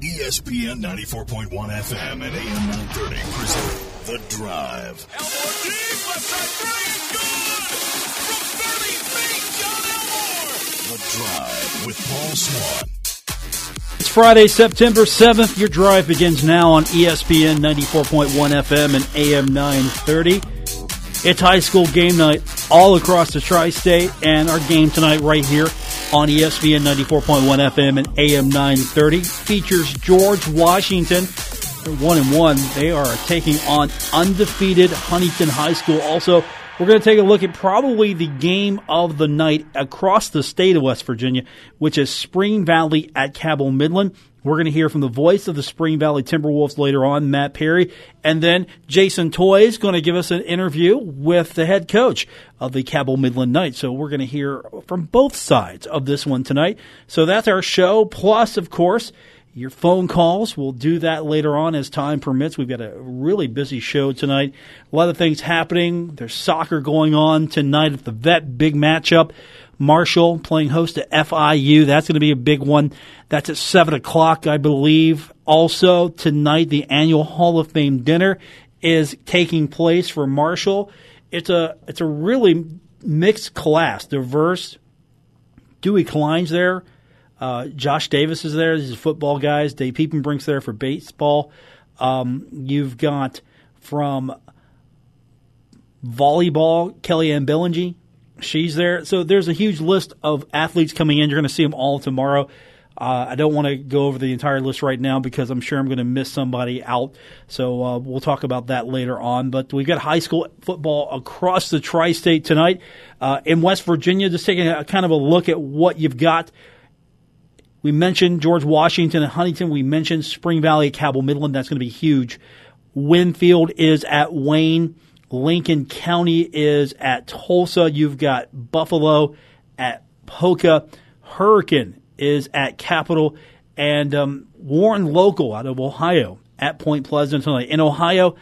ESPN 94.1 FM and AM 930 present The Drive. Elmore deep, left side three, good! From 30 feet, John Elmore! The Drive with Paul Swann. It's Friday, September 7th. Your drive begins now on ESPN 94.1 FM and AM 930. It's high school game night all across the tri state, and our game tonight, right here on ESPN 94.1 FM and AM 930, features George Washington. They're one and one. They are taking on undefeated Huntington High School. Also, we're going to take a look at probably the game of the night across the state of West Virginia, which is Spring Valley at Cabell Midland. We're going to hear from the voice of the Spring Valley Timberwolves later on, Matt Perry. And then Jason Toy is going to give us an interview with the head coach of the Cabell Midland Knights. So we're going to hear from both sides of this one tonight. So that's our show. Plus, of course, your phone calls. We'll do that later on as time permits. We've got a really busy show tonight. A lot of things happening. There's soccer going on tonight at the vet. Big matchup. Marshall playing host to FIU. That's going to be a big one. That's at 7 o'clock, I believe. Also, tonight, the annual Hall of Fame dinner is taking place for Marshall. It's a, it's a really mixed class, diverse. Dewey Klein's there. Uh, Josh Davis is there. These are football guys. Dave Piepenbrink's there for baseball. Um, you've got from volleyball, Kellyanne Billingy. She's there. So there's a huge list of athletes coming in. You're going to see them all tomorrow. Uh, I don't want to go over the entire list right now because I'm sure I'm going to miss somebody out. So uh, we'll talk about that later on. But we've got high school football across the tri state tonight. Uh, in West Virginia, just taking a kind of a look at what you've got. We mentioned George Washington and Huntington. We mentioned Spring Valley, Cabell Midland. That's going to be huge. Winfield is at Wayne. Lincoln County is at Tulsa. You've got Buffalo at Poca. Hurricane is at Capital. And um, Warren Local out of Ohio at Point Pleasant tonight. In Ohio,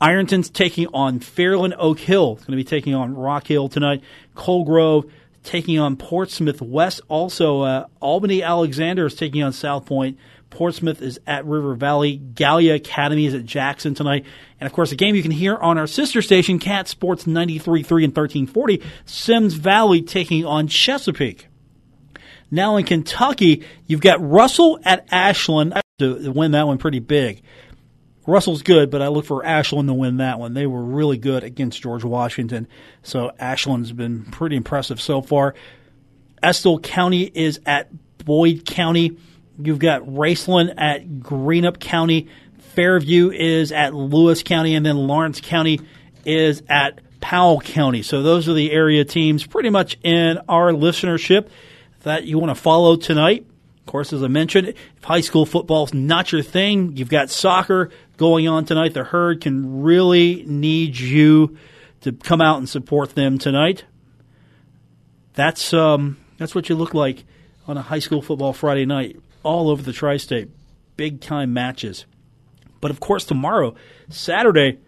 Ironton's taking on Fairland Oak Hill. It's going to be taking on Rock Hill tonight. Coal Grove taking on Portsmouth West. Also, uh, Albany Alexander is taking on South Point. Portsmouth is at River Valley. Gallia Academy is at Jackson tonight. And of course, a game you can hear on our sister station, Cat Sports 93.3 and 1340. Symmes Valley taking on Chesapeake. Now in Kentucky, you've got Russell at Ashland to win that one pretty big. Russell's good, but I look for Ashland to win that one. They were really good against George Washington, so Ashland's been pretty impressive so far. Estill County is at Boyd County. You've got Raceland at Greenup County. Fairview is at Lewis County, and then Lawrence County is at Powell County. So those are the area teams pretty much in our listenership that you want to follow tonight. Of course, as I mentioned, if high school football is not your thing, you've got soccer going on tonight. The herd can really need you to come out and support them tonight. That's um, that's what you look like on a high school football Friday night all over the tri-state. Big time matches. But of course, tomorrow, Saturday,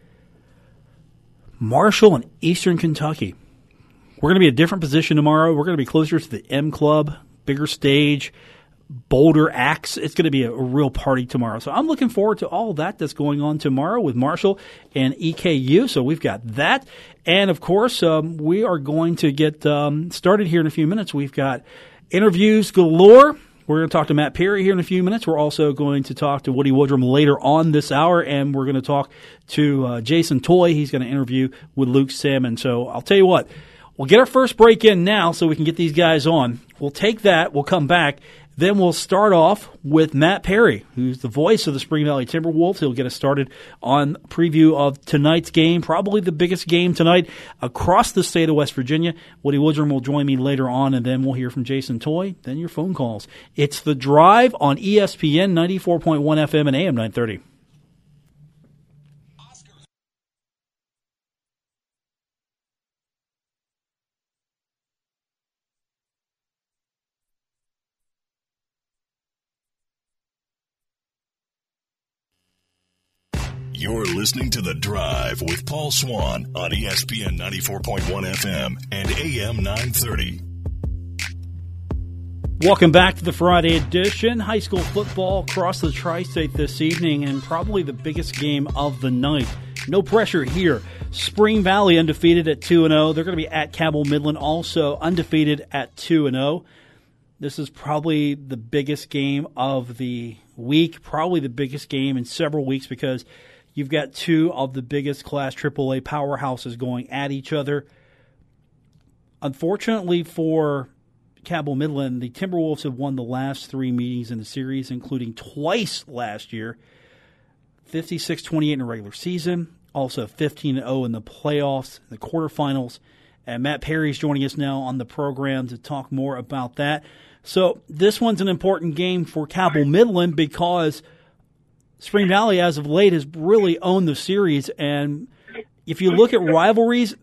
Marshall and Eastern Kentucky. We're going to be a different position tomorrow. We're going to be closer to the M Club, bigger stage, bolder acts. It's going to be a, a real party tomorrow. So I'm looking forward to all that that's going on tomorrow with Marshall and EKU. So we've got that. And of course, um, we are going to get um, started here in a few minutes. We've got interviews galore. We're going to talk to Matt Perry here in a few minutes. We're also going to talk to Woody Woodrum later on this hour, and we're going to talk to uh, Jason Toy. He's going to interview with Luke Salmon. So I'll tell you what, we'll get our first break in now so we can get these guys on. We'll take that. We'll come back. Then we'll start off with Matt Perry, who's the voice of the Spring Valley Timberwolves. He'll get us started on preview of tonight's game, probably the biggest game tonight across the state of West Virginia. Woody Woodrum will join me later on, and then we'll hear from Jason Toy. Then your phone calls. It's the Drive on ESPN 94.1 FM and AM 930. Listening to The Drive with Paul Swann on ESPN 94.1 FM and AM 930. Welcome back to the Friday edition. High school football across the tri state this evening, and probably the biggest game of the night. No pressure here. Spring Valley undefeated at 2 0. They're going to be at Cabell Midland also undefeated at 2 0. This is probably the biggest game of the week, probably the biggest game in several weeks because you've got two of the biggest Class AAA powerhouses going at each other. Unfortunately for Cabell Midland, the Timberwolves have won the last three meetings in the series, including twice last year 56 28 in the regular season, also 15 0 in the playoffs, the quarterfinals. And Matt Perry is joining us now on the program to talk more about that. So, this one's an important game for Cabell Midland because Spring Valley, as of late, has really owned the series. And if you look at rivalries,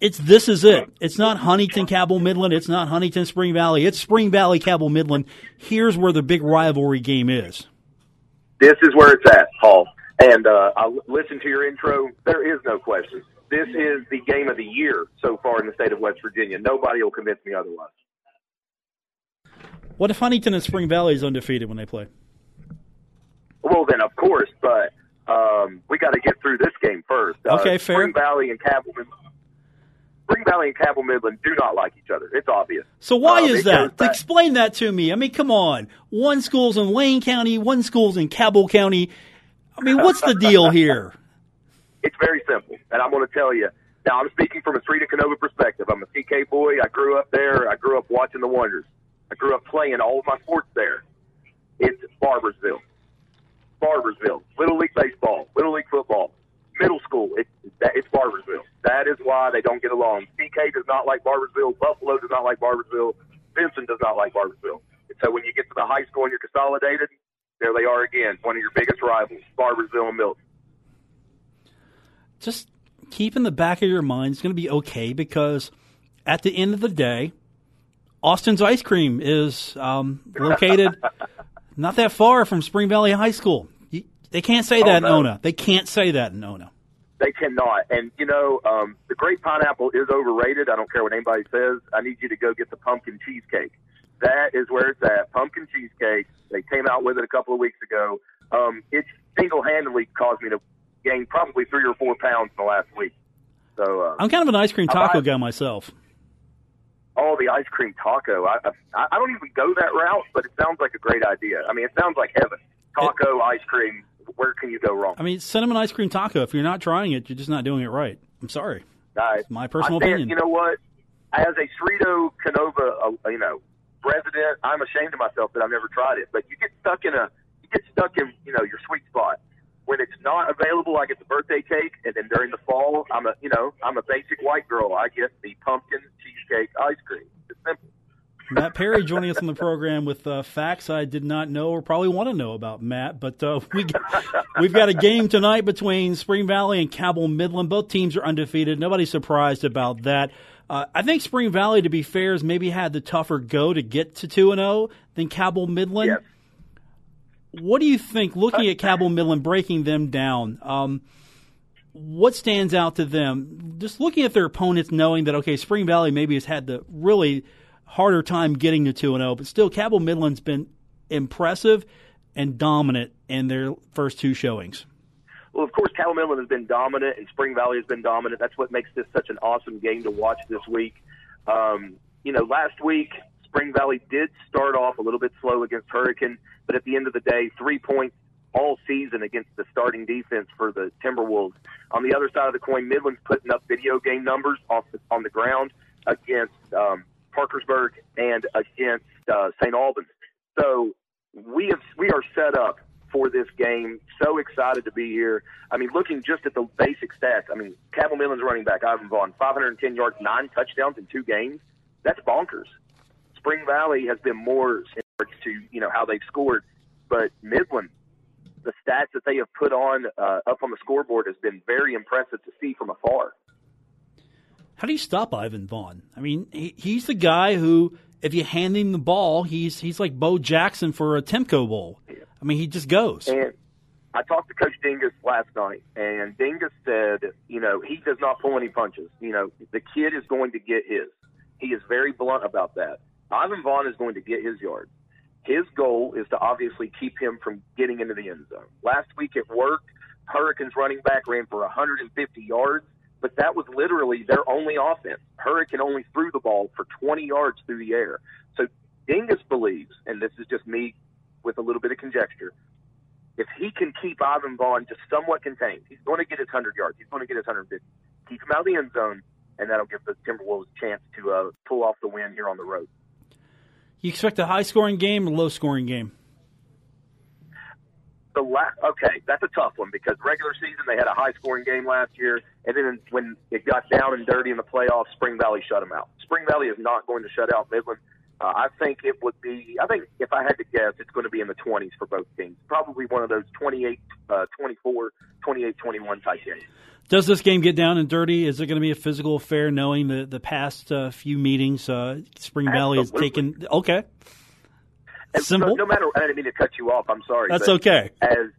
it's this is it. It's not Huntington Cabell Midland. It's not Huntington Spring Valley. It's Spring Valley Cabell Midland. Here's where the big rivalry game is. This is where it's at, Paul. And uh, I listened to your intro. There is no question. This is the game of the year so far in the state of West Virginia. Nobody will convince me otherwise. What if Huntington and Spring Valley is undefeated when they play? Well, then of course, but um, we got to get through this game first. Okay, uh, fair. Spring Valley and Cabell Spring Valley and Cabell Midland do not like each other. It's obvious. So why uh, is that? Explain that to me. I mean, come on. One school's in Wayne County, one school's in Cabell County. I mean, what's the deal here? It's very simple, and I'm going to tell you. Now, I'm speaking from a Ceredo-Kenova perspective. I'm a CK boy. I grew up there. I grew up watching the Wonders. I grew up playing all of my sports there. It's Barboursville. Barboursville. Little League Baseball, Little League Football, middle school. It, it's Barboursville. That is why they don't get along. CK does not like Barboursville. Buffalo does not like Barboursville. Vinson does not like Barboursville. And so when you get to the high school and you're consolidated, there they are again, one of your biggest rivals, Barboursville and Milton. Just keep in the back of your mind it's going to be okay because at the end of the day, Austin's Ice Cream is um, located not that far from Spring Valley High School. They can't say that oh, no. in Ona. They can't say that in Ona. They cannot. And, you know, um, the great pineapple is overrated. I don't care what anybody says. I need you to go get the pumpkin cheesecake. That is where it's at. Pumpkin cheesecake. They came out with it a couple of weeks ago. Um, it single handedly caused me to gain probably three or four pounds in the last week. So uh, I'm kind of an ice cream taco I, guy myself. The ice cream taco. I, I I don't even go that route, but it sounds like a great idea. I mean, it sounds like heaven. Taco, it, ice cream, where can you go wrong? I mean, cinnamon ice cream taco. If you're not trying it, you're just not doing it right. I'm sorry. It's my personal opinion. You know what? As a Cerrito Canova, uh, you know, resident, I'm ashamed of myself that I've never tried it. But you get stuck in a, you get stuck in, you know, your sweet spot. When it's not available, I get the birthday cake, and then during the fall, I'm a, you know, I'm a basic white girl. I get the pumpkin cheesecake ice cream. It's simple. Matt Perry joining us on the program with uh, facts I did not know or probably want to know about Matt. But uh, we we've got a game tonight between Spring Valley and Cabell Midland. Both teams are undefeated. Nobody's surprised about that. Uh, I think Spring Valley, to be fair, has maybe had the tougher go to get to two and zero oh than Cabell Midland. Yes. What do you think? Looking at Cabell Midland, breaking them down. Um, what stands out to them? Just looking at their opponents, knowing that okay, Spring Valley maybe has had the really harder time getting to 2 0, but still, Cabell Midland's been impressive and dominant in their first two showings. Well, of course, Cabell Midland has been dominant, and Spring Valley has been dominant. That's what makes this such an awesome game to watch this week. Um, you know, last week, Spring Valley did start off a little bit slow against Hurricane, but at the end of the day, three points all season against the starting defense for the Timberwolves. On the other side of the coin, Midland's putting up video game numbers off the, on the ground against um, Parkersburg and against uh, St. Albans. So we have we are set up for this game. So excited to be here. I mean, looking just at the basic stats. I mean, Cabell Midland's running back Ivan Vaughn, 510 yards, nine touchdowns in two games. That's bonkers. Spring Valley has been more in to you know how they've scored, but Midland, the stats that they have put on uh, up on the scoreboard has been very impressive to see from afar. How do you stop Ivan Vaughn? I mean, he, he's the guy who, if you hand him the ball, he's he's like Bo Jackson for a Tecmo Bowl. I mean, he just goes. And I talked to Coach Dingess last night, and Dingess said, you know, he does not pull any punches. You know, the kid is going to get his. He is very blunt about that. Ivan Vaughn is going to get his yards. His goal is to obviously keep him from getting into the end zone. Last week it worked. Hurricanes running back ran for 150 yards, but that was literally their only offense. Hurricane only threw the ball for 20 yards through the air. So Dingess believes, and this is just me with a little bit of conjecture, if he can keep Ivan Vaughn just somewhat contained, he's going to get his 100 yards. He's going to get his 150. Keep him out of the end zone, and that'll give the Timberwolves a chance to uh, pull off the win here on the road. You expect a high scoring game or low scoring game? The la- okay, that's a tough one because regular season they had a high scoring game last year, and then when it got down and dirty in the playoffs, Spring Valley shut them out. Spring Valley is not going to shut out Midland. Uh, I think it would be, I think if I had to guess, it's going to be in the 20s for both teams. Probably one of those 28, uh, 24, 28, 21 type games. Does this game get down and dirty? Is it going to be a physical affair knowing the, the past uh, few meetings uh, Spring Valley has taken? Okay. And Simple. No, no, matter, I didn't mean to cut you off. I'm sorry. That's okay. As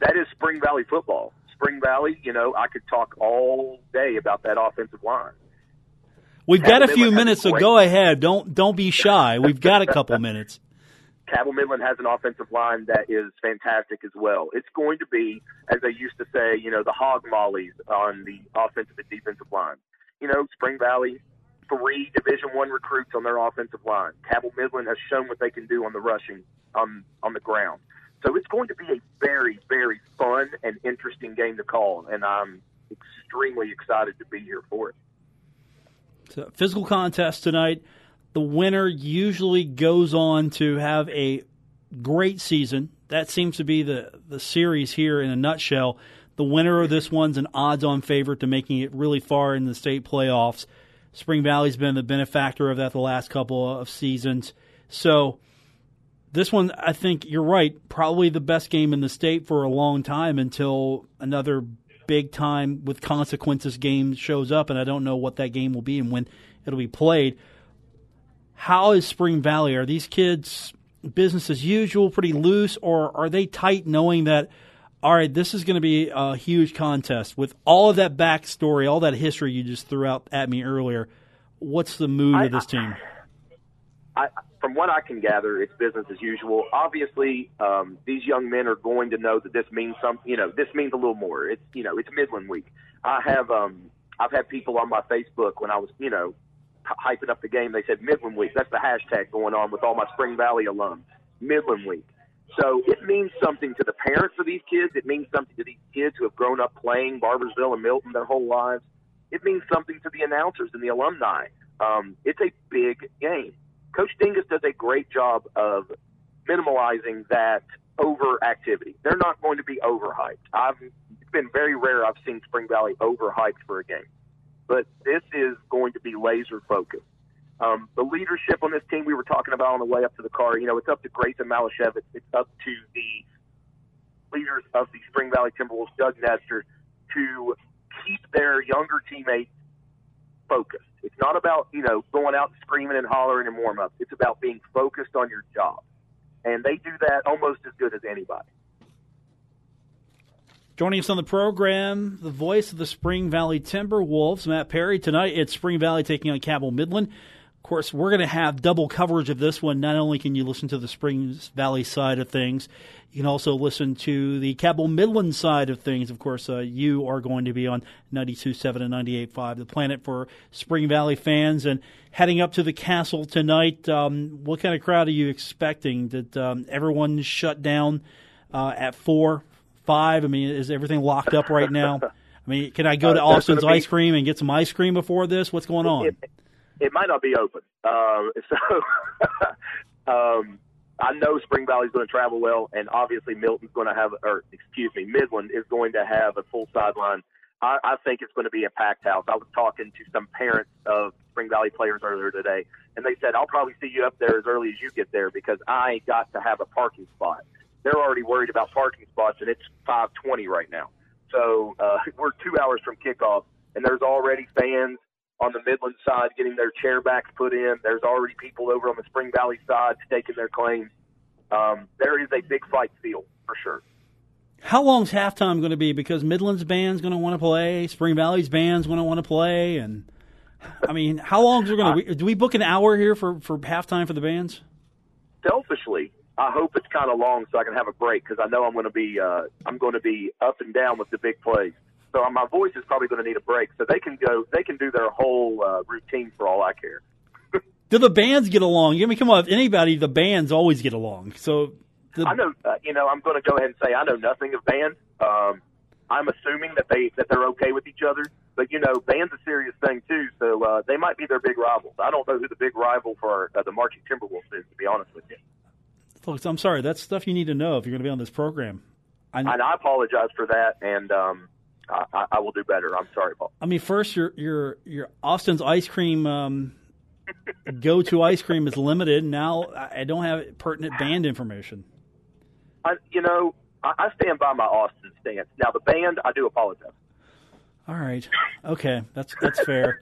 that is Spring Valley football. Spring Valley, you know, I could talk all day about that offensive line. We've got a few minutes, so go ahead. Don't don't be shy. We've got a couple minutes. Cabell Midland has an offensive line that is fantastic as well. It's going to be, as they used to say, you know, the hog mollies on the offensive and defensive line. You know, Spring Valley, three Division One recruits on their offensive line. Cabell Midland has shown what they can do on the rushing on on the ground. So it's going to be a very, very fun and interesting game to call, and I'm extremely excited to be here for it. So, physical contest tonight. The winner usually goes on to have a great season. That seems to be the, the series here in a nutshell. The winner of this one's an odds on favorite to making it really far in the state playoffs. Spring Valley's been the benefactor of that the last couple of seasons. So, this one, I think you're right, probably the best game in the state for a long time until another big time with consequences game shows up, and I don't know what that game will be and when it'll be played. How is Spring Valley? Are these kids business as usual, pretty loose, or are they tight knowing that, all right, this is going to be a huge contest with all of that backstory, all that history you just threw out at me earlier? What's the mood I, of this team? I, from what I can gather, it's business as usual. Obviously, um, these young men are going to know that this means something. You know, this means a little more. It's you know, it's Midland week. I have um, I've had people on my Facebook when I was you know hyping up the game. They said Midland week. That's the hashtag going on with all my Spring Valley alums. Midland week. So it means something to the parents of these kids. It means something to these kids who have grown up playing Barboursville and Milton their whole lives. It means something to the announcers and the alumni. Um, it's a big game. Coach Dingess does a great job of minimalizing that overactivity. They're not going to be overhyped. I've it's been very rare I've seen Spring Valley overhyped for a game, but this is going to be laser focused. Um, the leadership on this team we were talking about on the way up to the car, you know, it's up to Grayson Malashevitz. It's up to the leaders of the Spring Valley Timberwolves, Doug Nestor, to keep their younger teammates focused. It's not about, you know, going out and screaming and hollering and warm up. It's about being focused on your job. And they do that almost as good as anybody. Joining us on the program, the voice of the Spring Valley Timberwolves, Matt Perry. Tonight it's Spring Valley taking on Cabell Midland. Of course, we're going to have double coverage of this one. Not only can you listen to the Springs Valley side of things, you can also listen to the Cabell Midland side of things. Of course, uh, you are going to be on 92.7 and 98.5, the planet for Spring Valley fans. And heading up to the castle tonight, um, what kind of crowd are you expecting? Did um, everyone shut down uh, at 4, 5? I mean, is everything locked up right now? I mean, can I go to Uh, Austin's be- Ice Cream and get some ice cream before this? What's going on? It, it might not be open. Um, so um, I know Spring Valley's going to travel well, and obviously Milton's going to have, or excuse me, Midland is going to have a full sideline. I, I think it's going to be a packed house. I was talking to some parents of Spring Valley players earlier today, and they said, I'll probably see you up there as early as you get there because I got to have a parking spot. They're already worried about parking spots, and it's 520 right now. So uh, we're two hours from kickoff, and there's already fans on the Midland side getting their chair backs put in. There's already people over on the Spring Valley side staking their claims. Um, there is a big fight field for sure. How long's halftime going to be? Because Midland's band's going to want to play, Spring Valley's band's going to want to play, and I mean, how long is it going to? Do we book an hour here for for halftime for the bands? Selfishly, I hope it's kind of long so I can have a break because I know I'm going to be uh, I'm going to be up and down with the big plays. So my voice is probably going to need a break. So they can go, they can do their whole uh, routine for all I care. do the bands get along? I mean, come on, if anybody, the bands always get along. So the, I know, uh, you know, I'm going to go ahead and say I know nothing of bands. Um, I'm assuming that they that they're okay with each other, but you know, band's a serious thing too. So uh, they might be their big rivals. I don't know who the big rival for uh, the Marching Timberwolves is, to be honest with you. Folks, I'm sorry. That's stuff you need to know if you're going to be on this program. I, and I apologize for that, and um, I, I, will do better. I'm sorry, Paul. I mean, first, your your your Austin's ice cream um, go to ice cream is limited. Now I don't have pertinent band information. I, you know, I, I stand by my Austin stance. Now the band, I do apologize. All right, okay, that's that's fair.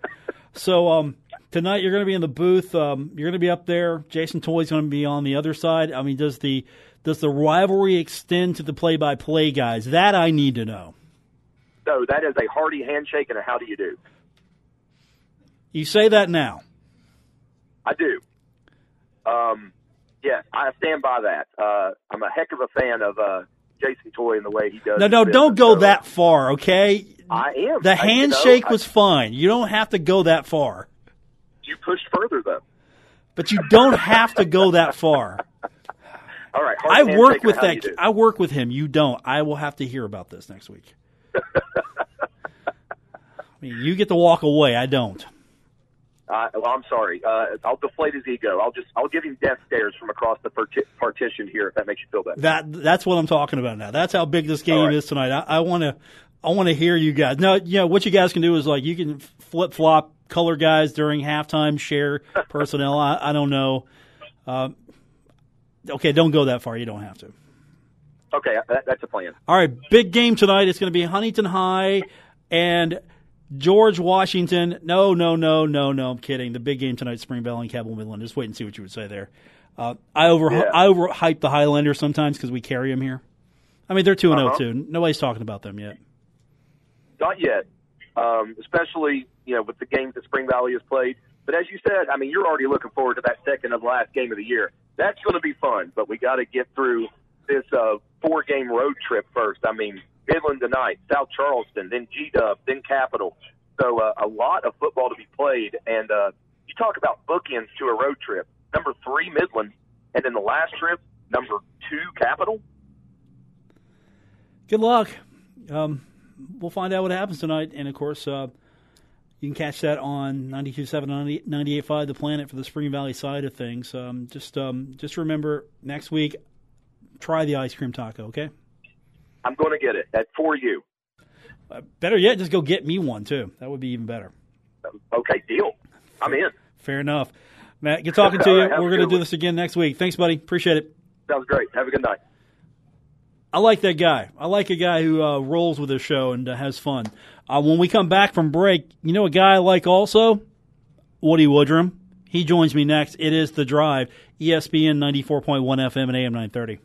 So um, tonight you're going to be in the booth. Um, you're going to be up there. Jason Toy's going to be on the other side. I mean, does the does the rivalry extend to the play-by-play guys? That I need to know. So that is a hearty handshake and a how do you do. You say that now. I do. Um, yeah, I stand by that. Uh, I'm a heck of a fan of uh, Jason Toy and the way he does. No, no, don't go so, that far, okay? I am. The handshake I, you know, was I, fine. You don't have to go that far. You pushed further though. But you don't have to go that far. All right. I work with that. I work with him. You don't. I will have to hear about this next week. I mean, you get to walk away. I don't. Uh, well, I'm sorry. Uh, I'll deflate his ego. I'll just I'll give him death stares from across the partition here if that makes you feel better. That that's what I'm talking about now. That's how big this game right. is tonight. I want to I want to hear you guys. Now, you know what you guys can do is like you can flip flop color guys during halftime, share personnel. I, I don't know. Uh, okay, don't go that far. You don't have to. Okay, that, that's a plan. All right, big game tonight. It's going to be Huntington High and George Washington. No, no, no, no, no. I'm kidding. The big game tonight, Spring Valley and Cabell Midland. Just wait and see what you would say there. Uh, I over yeah. I overhype the Highlanders sometimes because we carry them here. I mean, they're two and zero oh uh-huh. too. Nobody's talking about them yet. Not yet, um, especially you know with the games that Spring Valley has played. But as you said, I mean, you're already looking forward to that second and last game of the year. That's going to be fun. But we got to get through this uh, four game road trip first. I mean, Midland tonight, South Charleston, then G Dub, then Capital. So uh, a lot of football to be played. And uh, you talk about bookends to a road trip. Number three, Midland, and then the last trip, number two, Capital. Good luck. Um, we'll find out what happens tonight, and of course. Uh, you can catch that on 92.7, 98.5 The Planet for the Spring Valley side of things. Um, just um, just remember, next week, try the ice cream taco, okay? I'm going to get it. That's for you. Uh, better yet, just go get me one too. That would be even better. Okay, deal. I'm in. Fair enough. Matt, good talking to you. Right, We're going to do this again next week. Thanks, buddy. Appreciate it. Sounds great. Have a good night. I like that guy. I like a guy who uh, rolls with his show and uh, has fun. Uh, when we come back from break, you know a guy I like also? Woody Woodrum. He joins me next. It is The Drive, ESPN 94.1 FM and AM 930.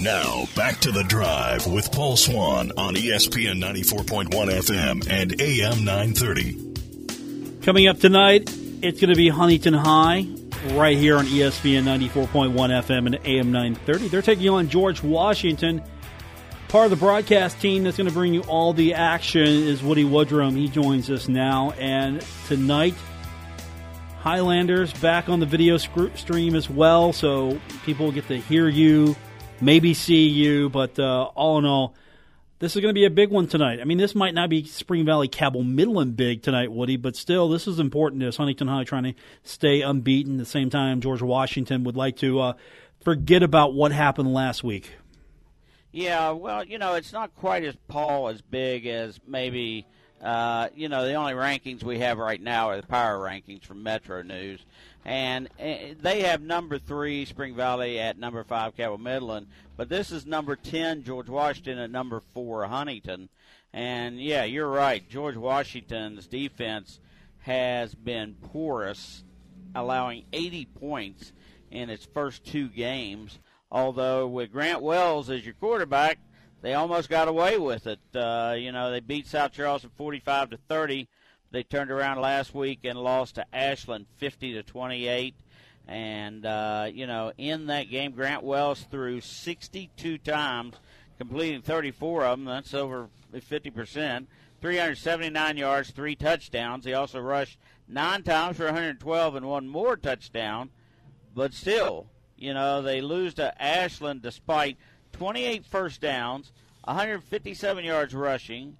Now, back to the drive with Paul Swann on ESPN 94.1 FM and AM 930. Coming up tonight, it's going to be Huntington High right here on ESPN 94.1 FM and AM 930. They're taking on George Washington. Part of the broadcast team that's going to bring you all the action is Woody Woodrum. He joins us now. And tonight, Highlanders back on the video stream as well, so people get to hear you maybe see you. But uh, all in all, this is going to be a big one tonight. I mean, this might not be Spring Valley Cabell Midland big tonight, Woody, but still, this is important as Huntington High trying to stay unbeaten. At the same time, George Washington would like to uh, forget about what happened last week. Yeah, well, you know, it's not quite as Paul as big as maybe. Uh, you know, the only rankings we have right now are the power rankings from Metro News and eh, they have number three Spring Valley at number five Cabell Midland, but this is number ten George Washington at number four Huntington, and yeah, you're right. George Washington's defense has been porous, allowing 80 points in its first two games. Although with Grant Wells as your quarterback, they almost got away with it. Uh, you know, they beat South Charleston 45 to 30. They turned around last week and lost to Ashland 50 to 28. And uh, you know, in that game, Grant Wells threw 62 times, completing 34 of them. That's over 50 percent. 379 yards, three touchdowns. He also rushed nine times for 112 and one more touchdown. But still, you know, they lose to Ashland despite 28 first downs, 157 yards rushing,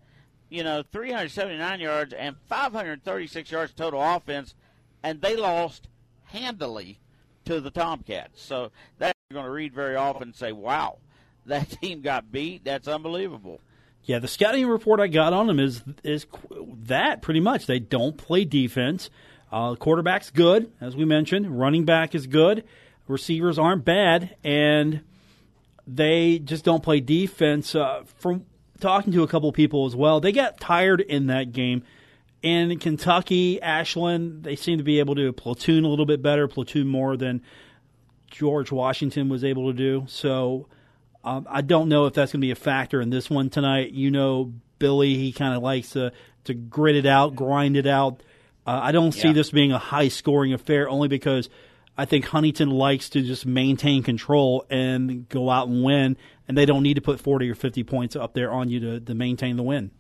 you know, 379 yards and 536 yards total offense, and they lost handily to the Tomcats. So that you're going to read very often and say, wow, that team got beat. That's unbelievable. Yeah, the scouting report I got on them is is that pretty much. They don't play defense. Uh, quarterback's good, as we mentioned. Running back is good. Receivers aren't bad, and they just don't play defense. Uh, from talking to a couple people as well, they got tired in that game. In Kentucky, Ashland, they seem to be able to platoon a little bit better, platoon more than George Washington was able to do. So um, I don't know if that's going to be a factor in this one tonight. You know, Billy, he kind of likes to, to grit it out, grind it out. Uh, I don't see yeah. this being a high scoring affair only because I think Huntington likes to just maintain control and go out and win, and they don't need to put 40 or 50 points up there on you to, to maintain the win.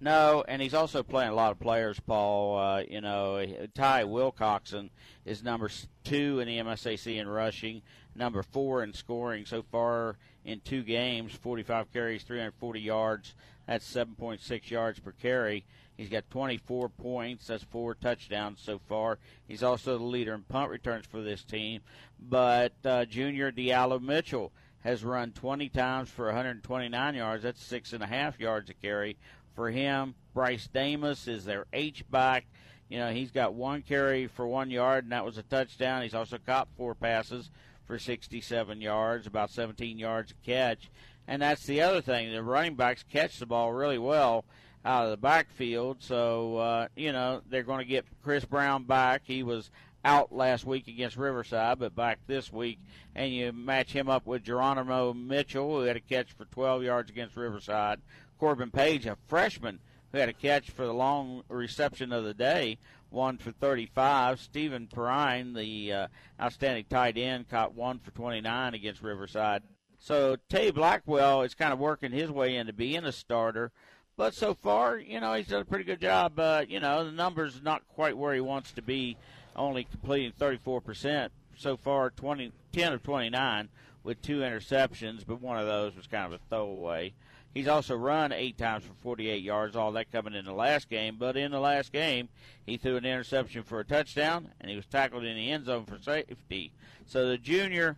No, and he's also playing a lot of players, Paul. Uh, you know, Ty Wilcoxon is number two in the MSAC in rushing, number four in scoring so far in two games 45 carries, 340 yards. That's 7.6 yards per carry. He's got 24 points. That's four touchdowns so far. He's also the leader in punt returns for this team. But uh, Junior Diallo Mitchell has run 20 times for 129 yards. That's six and a half yards a carry for him. Bryce Damus is their H back. You know, he's got one carry for one yard, and that was a touchdown. He's also caught four passes for 67 yards, about 17 yards a catch. And that's the other thing. The running backs catch the ball really well out of the backfield. So, uh, you know, they're going to get Chris Brown back. He was out last week against Riverside, but back this week. And you match him up with Geronimo Mitchell, who had a catch for 12 yards against Riverside. Corbin Page, a freshman who had a catch for the long reception of the day, one for 35. Stephen Perrine, the uh, outstanding tight end, caught one for 29 against Riverside. So Tay Blackwell is kind of working his way into being a starter. But so far, you know, he's done a pretty good job. Uh, you know, the numbers not quite where he wants to be, only completing 34% so far, 20, 10 of 29 with two interceptions, but one of those was kind of a throwaway. He's also run eight times for 48 yards, all that coming in the last game. But in the last game, he threw an interception for a touchdown, and he was tackled in the end zone for safety. So the junior,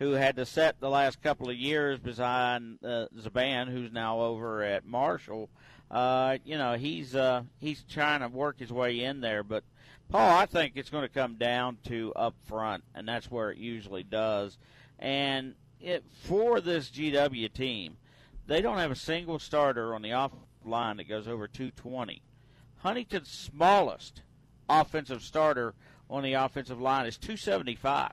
who had to set the last couple of years behind uh, Zaban, who's now over at Marshall, uh, you know, he's uh, he's trying to work his way in there. But Paul, I think it's going to come down to up front, and that's where it usually does. And it, for this GW team they don't have a single starter on the off line that goes over 220. Huntington's smallest offensive starter on the offensive line is 275.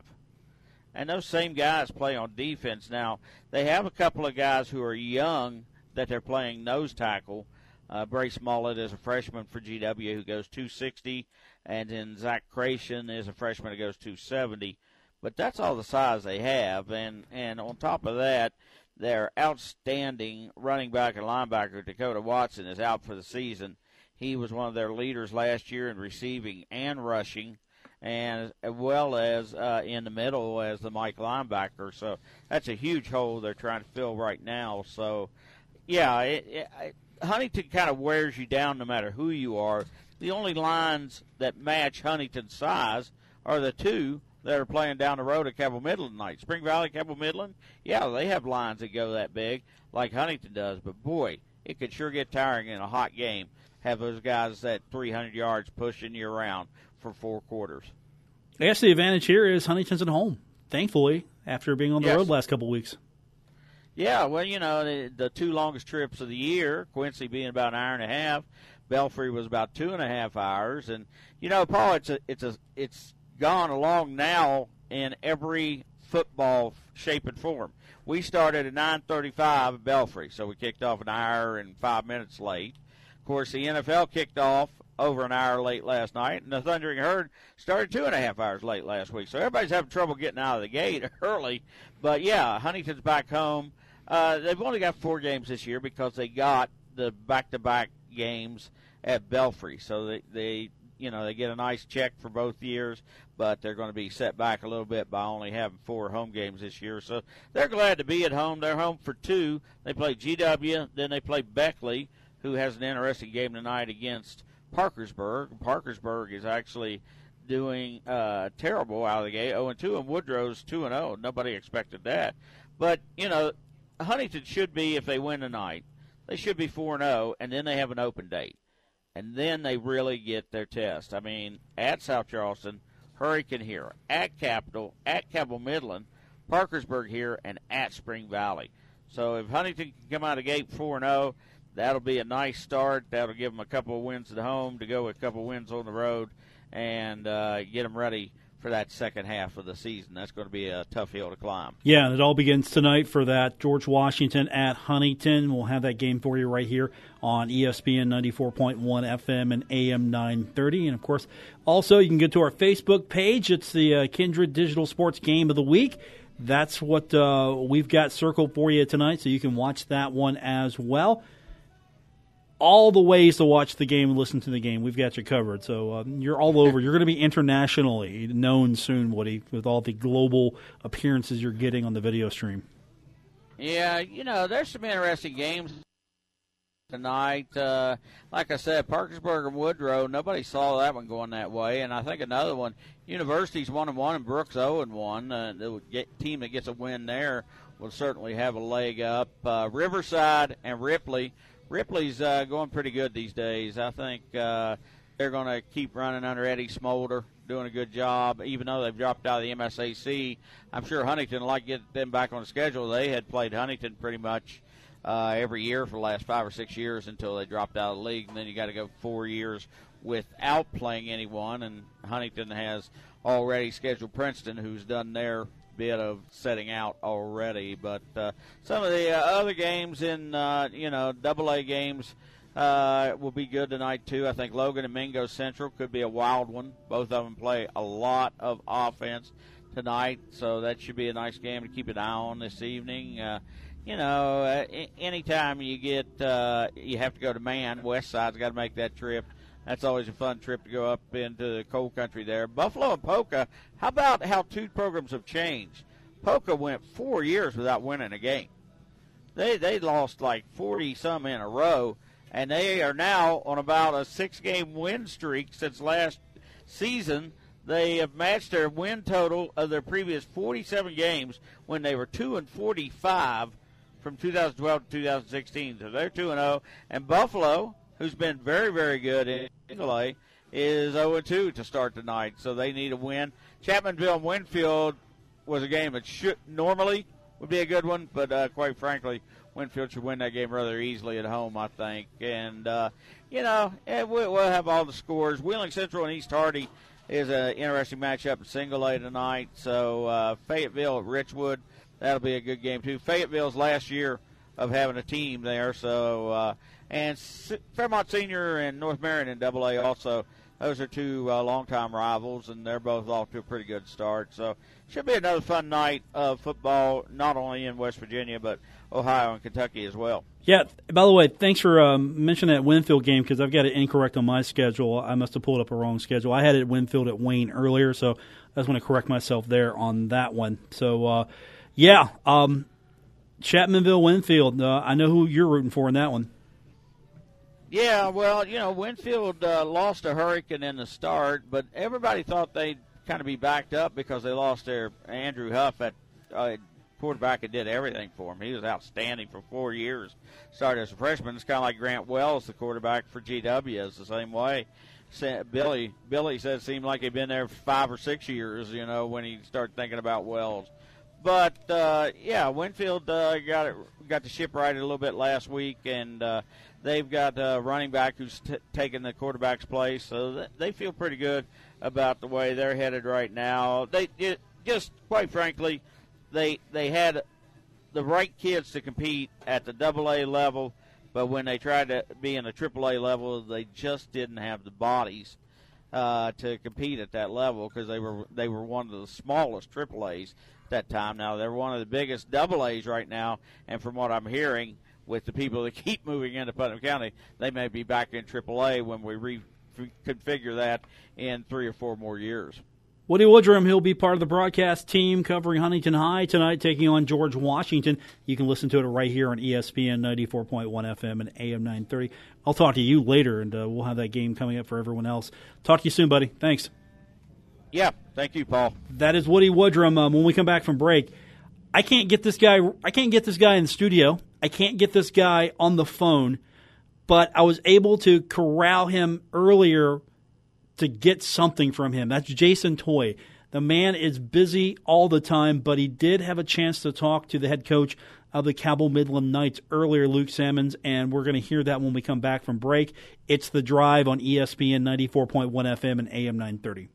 And those same guys play on defense. Now, they have a couple of guys who are young that they're playing nose tackle. Uh, Brace Mullet is a freshman for GW who goes 260, and then Zach Creation is a freshman who goes 270. But that's all the size they have, and and on top of that, their outstanding running back and linebacker, Dakota Watson, is out for the season. He was one of their leaders last year in receiving and rushing, and as well as uh, in the middle as the Mike linebacker. So that's a huge hole they're trying to fill right now. So, yeah, it, it, Huntington kind of wears you down no matter who you are. The only lines that match Huntington's size are the two that are playing down the road at Cabell Midland tonight. Spring Valley, Cabell Midland, yeah, they have lines that go that big like Huntington does, but boy, it could sure get tiring in a hot game. Have those guys at 300 yards pushing you around for four quarters. I guess the advantage here is Huntington's at home. Thankfully, after being on the yes. road last couple weeks. Yeah, well, you know, the, the, two longest trips of the year, Quincy being about an hour and a half, Belfry was about two and a half hours, and you know, Paul, it's a, it's a, it's gone along now in every football shape and form. We started at 9:35 at Belfry, so we kicked off an hour and five minutes late. Of course, the NFL kicked off over an hour late last night, and the Thundering Herd started two and a half hours late last week. So everybody's having trouble getting out of the gate early. But yeah, Huntington's back home. Uh, they've only got four games this year because they got the back-to-back games at Belfry, so they, they you know they get a nice check for both years, but they're going to be set back a little bit by only having four home games this year. So they're glad to be at home. They're home for two. They play GW, then they play Beckley, who has an interesting game tonight against Parkersburg. Parkersburg is actually doing uh, terrible out of the gate, 0 and 2, and Woodrow's 2 and 0. Nobody expected that, but you know Huntington should be if they win tonight. They should be 4 0, and then they have an open date and then they really get their test. I mean, at South Charleston, Hurricane here, at Capital, at Cabell Midland, Parkersburg here, and at Spring Valley. So if Huntington can come out of the gate 4 0, that'll be a nice start. That'll give them a couple of wins at home to go with a couple of wins on the road and uh, get them ready for that second half of the season. That's going to be a tough hill to climb. Yeah, and it all begins tonight for that George Washington at Huntington. We'll have that game for you right here on ESPN 94.1 FM and AM 930. And of course, also you can get to our Facebook page. It's the uh, Kindred Digital Sports Game of the Week. That's what uh, we've got circled for you tonight, so you can watch that one as well all the ways to watch the game and listen to the game. We've got you covered. So uh, you're all over. You're going to be internationally known soon, Woody, with all the global appearances you're getting on the video stream. Yeah, you know, there's some interesting games tonight. Uh, like I said, Parkersburg and Woodrow. Nobody saw that one going that way, and I think another one. University's one and one, and Brooks zero and one. Uh, the team that gets a win there will certainly have a leg up. Uh, Riverside and Ripley Ripley's uh, going pretty good these days. I think uh, they're going to keep running under Eddie Smolder, doing a good job, even though they've dropped out of the MSAC. I'm sure Huntington would like to get them back on the schedule. They had played Huntington pretty much uh, every year for the last five or six years until they dropped out of the league, and then you got to go four years without playing anyone. And Huntington has already scheduled Princeton, who's done their bit of setting out already. But uh, some of the uh, other games in uh, you know Double A games uh, will be good tonight too. I think Logan and Mingo Central could be a wild one. Both of them play a lot of offense tonight, so that should be a nice game to keep an eye on this evening. Uh, you know, anytime you get uh, you have to go to Man, West Side's got to make that trip that's always a fun trip to go up into the cold country there. Buffalo and Poca, how about how two programs have changed? Poca went four years without winning a game. They they lost like forty some in a row, and they are now on about a six game win streak since last season. They have matched their win total of their previous 47 games when they were 2 and 45 from 2012 to 2016. So they're 2 and 0. And Buffalo, who's been very, very good in Nicolay, is 0 2 to start tonight, so they need a win. Chapmanville and Winfield was a game that should normally would be a good one, but uh, quite frankly, Winfield should win that game rather easily at home, I think. And uh, you know, we'll have all the scores. Wheeling Central and East Hardy is an interesting matchup in single A tonight. So uh, Fayetteville at Richwood, that'll be a good game too. Fayetteville's last year of having a team there, so uh, and Fairmont Senior and North Marion in Double A also. Those are two uh, longtime rivals, and they're both off to a pretty good start. So should be another fun night of football, not only in West Virginia but Ohio and Kentucky as well. Yeah. By the way, thanks for um, mentioning that Winfield game because I've got it incorrect on my schedule. I must have pulled up a wrong schedule. I had it Winfield at Wayne earlier, so I just want to correct myself there on that one. So, uh, yeah, um, Chapmanville, Winfield. Uh, I know who you're rooting for in that one. Yeah, well, you know, Winfield uh, lost a Hurricane in the start, but everybody thought they'd kind of be backed up because they lost their Andrew Huff at uh, quarterback and did everything for him. He was outstanding for four years. Started as a freshman. It's kind of like Grant Wells, the quarterback for GW, is the same way. Billy Billy said it seemed like he'd been there five or six years. You know, when he started thinking about Wells. But uh, yeah, Winfield uh, got it got the ship righted a little bit last week, and uh, They've got a running back who's t- taken the quarterback's place, so th- they feel pretty good about the way they're headed right now. They it, just quite frankly, they they had the right kids to compete at the double A level, but when they tried to be in a triple A level, they just didn't have the bodies uh, to compete at that level because they were they were one of the smallest triple A's that time. Now they're one of the biggest double A's right now, and from what I'm hearing, with the people that keep moving into Putnam County, they may be back in AAA when we reconfigure that in three or four more years. Woody Woodrum, he'll be part of the broadcast team covering Huntington High tonight, taking on George Washington. You can listen to it right here on ESPN 94.1 FM and AM 930. I'll talk to you later, and uh, we'll have that game coming up for everyone else. Talk to you soon, buddy. Thanks. Yeah, thank you, Paul. That is Woody Woodrum. Um, when we come back from break, I can't get this guy. I can't get this guy in the studio. I can't get this guy on the phone, but I was able to corral him earlier to get something from him. That's Jason Toy. The man is busy all the time, but he did have a chance to talk to the head coach of the Cabell Midland Knights earlier, Luke Sammons, and we're going to hear that when we come back from break. It's the drive on ESPN 94.1 FM and AM 930.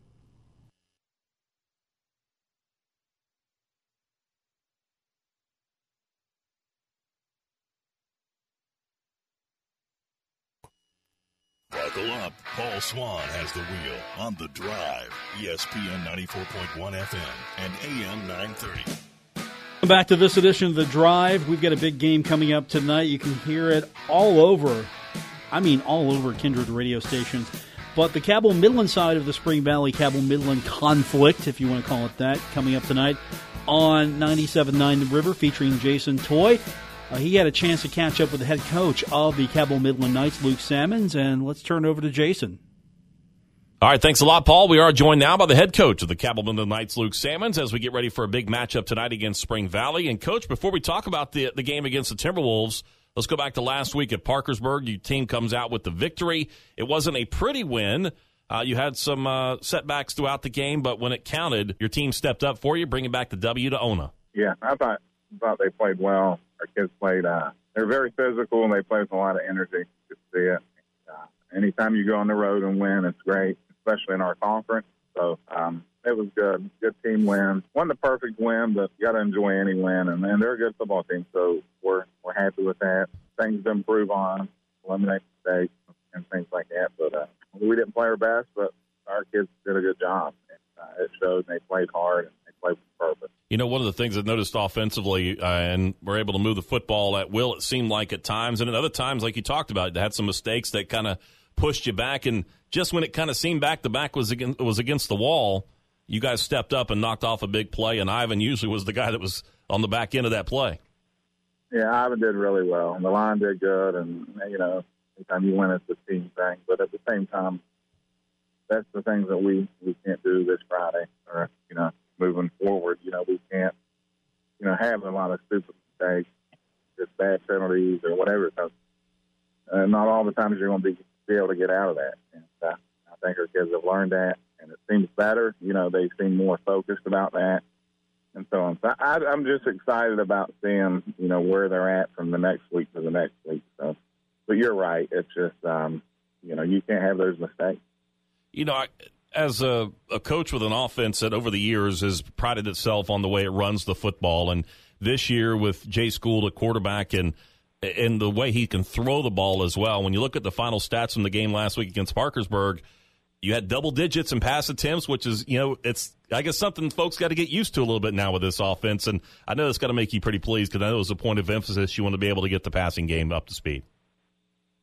Buckle up. Paul Swann has the wheel on the drive. ESPN 94.1 FM and AM 930. Back to this edition of The Drive. We've got a big game coming up tonight. You can hear it all over. I mean, all over Kindred radio stations. But the Cabell Midland side of the Spring Valley Cabell Midland conflict, if you want to call it that, coming up tonight on 97.9 The River featuring Jason Toy. Uh, he had a chance to catch up with the head coach of the Cabell Midland Knights, Luke Sammons, and let's turn over to Jason. All right, thanks a lot, Paul. We are joined now by the head coach of the Cabell Midland Knights, Luke Sammons, as we get ready for a big matchup tonight against Spring Valley. And, coach, before we talk about the the game against the Timberwolves, let's go back to last week at Parkersburg. Your team comes out with the victory. It wasn't a pretty win. Uh, you had some uh, setbacks throughout the game, but when it counted, your team stepped up for you, bringing back the W to Ona. Yeah, I thought thought they played well our kids played. Uh, they're very physical and they play with a lot of energy. To see it. Uh, anytime you go on the road and win, it's great, especially in our conference. So um, it was good. Good team win. Wasn't the perfect win, but you got to enjoy any win. And, and they're a good football team, so we're we're happy with that. Things to improve on, eliminate mistakes and things like that. But uh, we didn't play our best, but our kids did a good job. And, uh, it showed. They played hard and they played with purpose. You know, one of the things I noticed offensively, uh, and we're able to move the football at will, it seemed like at times, and at other times, like you talked about, they had some mistakes that kind of pushed you back. And just when it kind of seemed back, the back was against, was against the wall, you guys stepped up and knocked off a big play, and Ivan usually was the guy that was on the back end of that play. Yeah, Ivan did really well. And the line did good, and, you know, anytime you win, it's a team thing. But at the same time, that's the things that we, we can't do this Friday or, you know, moving forward. You know, we can't, you know, have a lot of stupid mistakes, just bad penalties or whatever. So, uh, not all the times you're going to be be able to get out of that. And uh, I think our kids have learned that, and it seems better. You know, they seem more focused about that, and so on. So I, I'm just excited about seeing, you know, where they're at from the next week to the next week. So, but you're right. It's just, um, you know, you can't have those mistakes. You know, I, as a, a coach with an offense that over the years has prided itself on the way it runs the football, and this year with Jay School at quarterback and and the way he can throw the ball as well. When you look at the final stats from the game last week against Parkersburg, you had double digits in pass attempts, which is you know it's I guess something folks got to get used to a little bit now with this offense, and I know it's got to make you pretty pleased because I know it was a point of emphasis. You want to be able to get the passing game up to speed.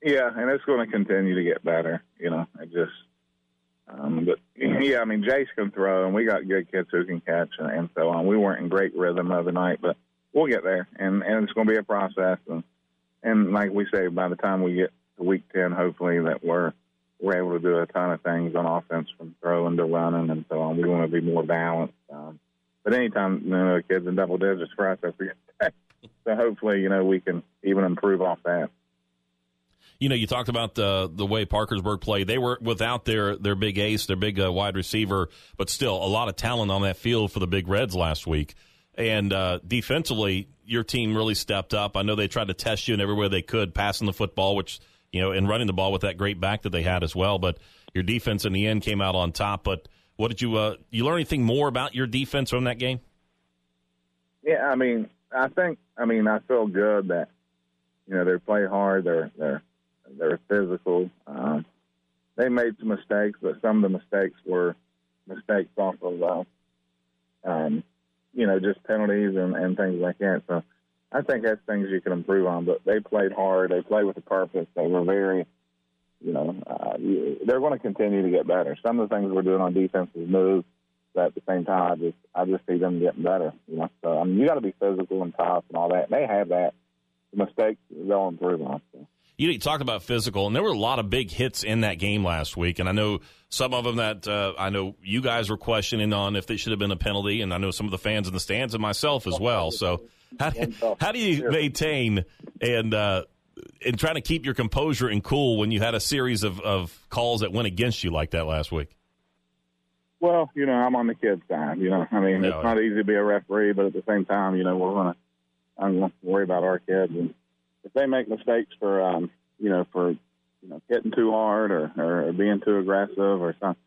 Yeah, and it's going to continue to get better. You know, it just um, but yeah, I mean, Jace can throw, and we got good kids who can catch, and, and so on. We weren't in great rhythm the other night, but we'll get there, and and it's going to be a process. And and like we say, by the time we get to week ten, hopefully that we're we're able to do a ton of things on offense from throwing to running and so on. We want to be more balanced. Um, but anytime you know, kids in double digits for us, So hopefully, you know, we can even improve off that you know, you talked about the the way Parkersburg played. They were without their their big ace, their big uh, wide receiver, but still a lot of talent on that field for the Big Reds last week. And uh, defensively, your team really stepped up. I know they tried to test you in every way they could, passing the football, which you know, and running the ball with that great back that they had as well. But your defense in the end came out on top. But What did you uh, you learn anything more about your defense from that game? Yeah, I mean, I think, I mean, I feel good that you know they play hard. They're they're they're physical. Um, they made some mistakes, but some of the mistakes were mistakes off of uh, um, you know just penalties and, and things like that. So I think that's things you can improve on. But they played hard. They played with a purpose. They were very you know, uh, they're going to continue to get better. Some of the things we're doing on defense is moves, but at the same time, I just I just see them getting better. You know, so I mean, you got to be physical and tough and all that. They have that. The mistakes they'll improve on. So. You, talked about physical, and there were a lot of big hits in that game last week. And I know some of them that uh, I know you guys were questioning on if they should have been a penalty, and I know some of the fans in the stands and myself as well. So how do, how do you maintain and uh, and trying to keep your composure and cool when you had a series of, of calls that went against you like that last week? Well, you know, I'm on the kids' side. You know, I mean, no, it's not easy to be a referee, but at the same time, you know, we're gonna I'm gonna worry about our kids, and if they make mistakes for, um, you know, for you know hitting too hard or, or being too aggressive or something,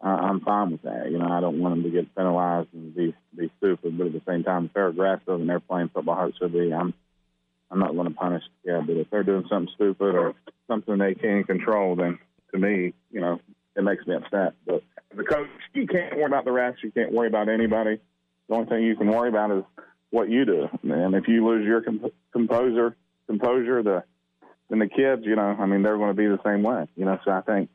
I'm fine with that. You know, I don't want them to get penalized and be be stupid, but at the same time, if they're aggressive and they're playing football hard should be, I'm I'm not going to punish kid. But if they're doing something stupid or something they can't control, then to me, you know, it makes me upset. But the coach, you can't worry about the refs. You can't worry about anybody. The only thing you can worry about is what you do. And if you lose your comp- composer, composure, the and the kids, you know, I mean, they're going to be the same way. You know, so I think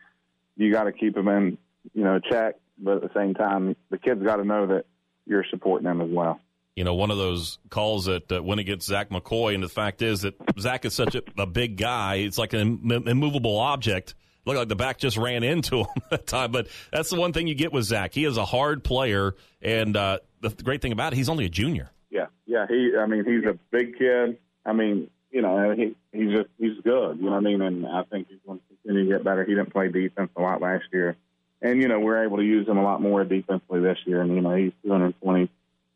you got to keep them in, you know, check. But at the same time, the kids got to know that you're supporting them as well you know, one of those calls that uh, went against Zach McCoy. And the fact is that Zach is such a, a big guy. It's like an Im- immovable object. Looked like the back just ran into him that time. But that's the one thing you get with Zach. He is a hard player. And uh, the great thing about it, he's only a junior. Yeah. Yeah. He, I mean, he's a big kid. I mean, you know, he, he's just, he's good. You know what I mean? And I think he's going to continue to get better. He didn't play defense a lot last year. And, you know, we're able to use him a lot more defensively this year. And, you know, he's 220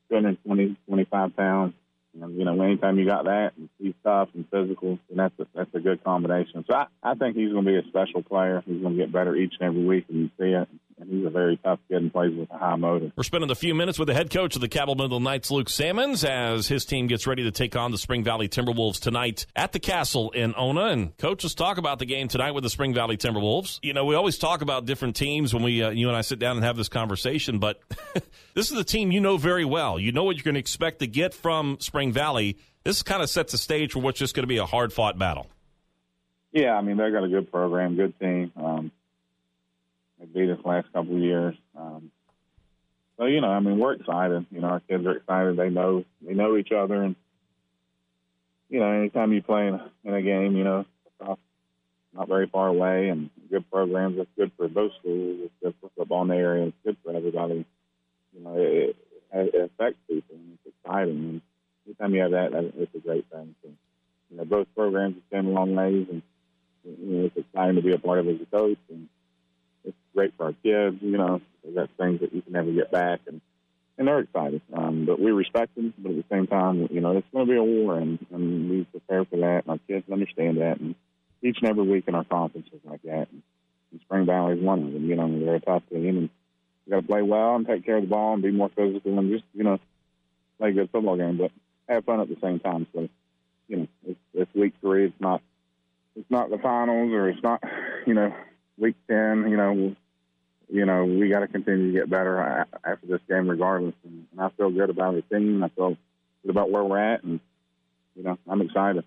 220, 25 pounds. And, you know, anytime you got that, and he's tough and physical, and that's a, that's a good combination. So I, I think he's going to be a special player. He's going to get better each and every week, and you see it and he's a very tough kid and plays with a high motor. We're spending a few minutes with the head coach of the Cabell Midland Knights, Luke Sammons, as his team gets ready to take on the Spring Valley Timberwolves tonight at the Castle in Ona. And coach, let's talk about the game tonight with the Spring Valley Timberwolves. You know, we always talk about different teams when we, uh, you and I sit down and have this conversation, but this is the team you know very well. You know what you're going to expect to get from Spring Valley. This kind of sets the stage for what's just going to be a hard fought battle. Yeah, I mean, they've got a good program, good team. Um, they beat us last couple of years. Um, so you know, I mean, we're excited. You know, our kids are excited. They know they know each other, and you know, anytime you play in, in a game, you know, not very far away, and good programs. It's good for both schools. It's good for football in the area. It's good for everybody. You know, it, it, it affects people, and it's exciting. And anytime you have that, it's a great thing. So, you know, both programs have came a long ways, and you know, it's exciting to be a part of as a coach. And it's great for our kids. You know, they got things that you can never get back, and and they're excited. Um, but we respect them. But at the same time, you know, it's going to be a war, and, and we prepare for that. And our kids understand that, and each and every week in our conferences like that. And, and Spring Valley is one of them. You know, they're a tough team, and you got to play well and take care of the ball and be more physical and just you know play a good football game, but have fun at the same time. So, you know, it's, it's week three. It's not it's not the finals, or it's not you know week ten, you know, you know, we got to continue to get better after this game, regardless. And, I feel good about the team. I feel good about where we're at, and you know, I'm excited.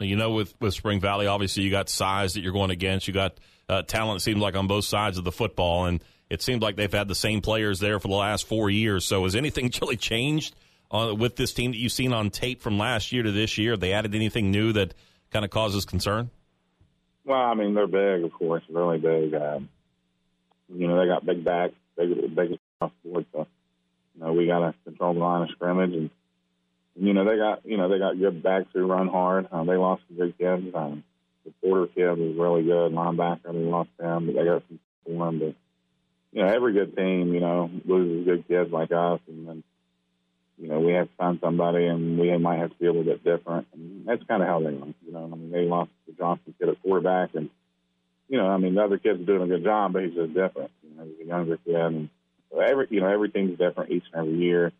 You know, with with Spring Valley, obviously you got size that you're going against. You got uh, talent. It seems like on both sides of the football, and it seems like they've had the same players there for the last four years. So, has anything really changed uh, with this team that you've seen on tape from last year to this year? Have they added anything new that kind of causes concern? Well, I mean, they're big, of course, really big. Um, you know, they got big backs, big, big off board. So, you know, we got to control the line of scrimmage, and you know, they got you know they got good backs who run hard. Uh, they lost some good kids. Um, the Porter kid was really good linebacker. They lost him, but they got some one. But you know, every good team, you know, loses good kids like us, and then you know, we have to find somebody and we might have to be a little bit different. And that's kind of how they are. You know, I mean, they lost the Johnson kid at quarterback and, you know, I mean, the other kid's doing a good job, but he's just different. You know, he's a younger kid and So every you know every team's different each and every year,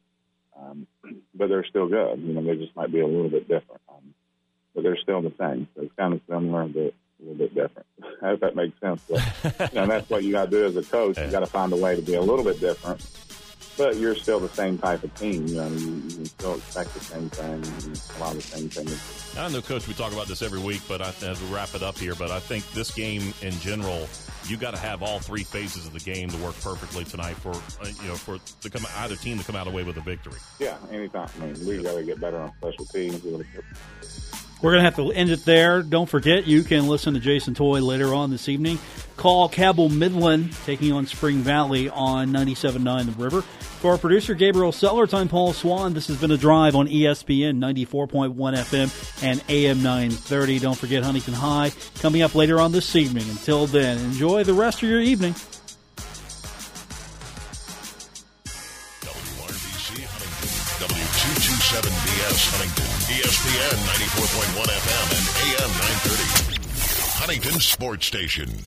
um, but they're still good. You know they just might be a little bit different, um, but they're still the same. So it's kind of similar, but a little bit different. I hope that makes sense. But, you know, and that's what you got to do as a coach. You got to find a way to be a little bit different but you're still the same type of team. You know, you, you still expect the same thing, a lot of the same things. I know, Coach, we talk about this every week, but I, as we wrap it up here, but I think this game in general, you got to have all three phases of the game to work perfectly tonight for uh, you know for to come either team to come out away with a victory. Yeah, anytime. I mean, we got to get better on special teams. We're going to have to end it there. Don't forget, you can listen to Jason Toy later on this evening. Call Cabell Midland taking on Spring Valley on 97.9 The River. For our producer, Gabriel Sellers, I'm Paul Swann. This has been a drive on ESPN 94.1 FM and AM 930. Don't forget Huntington High coming up later on this evening. Until then, enjoy the rest of your evening. W227BS Huntington, ESPN 94.1 FM and AM 930. Huntington Sports Station.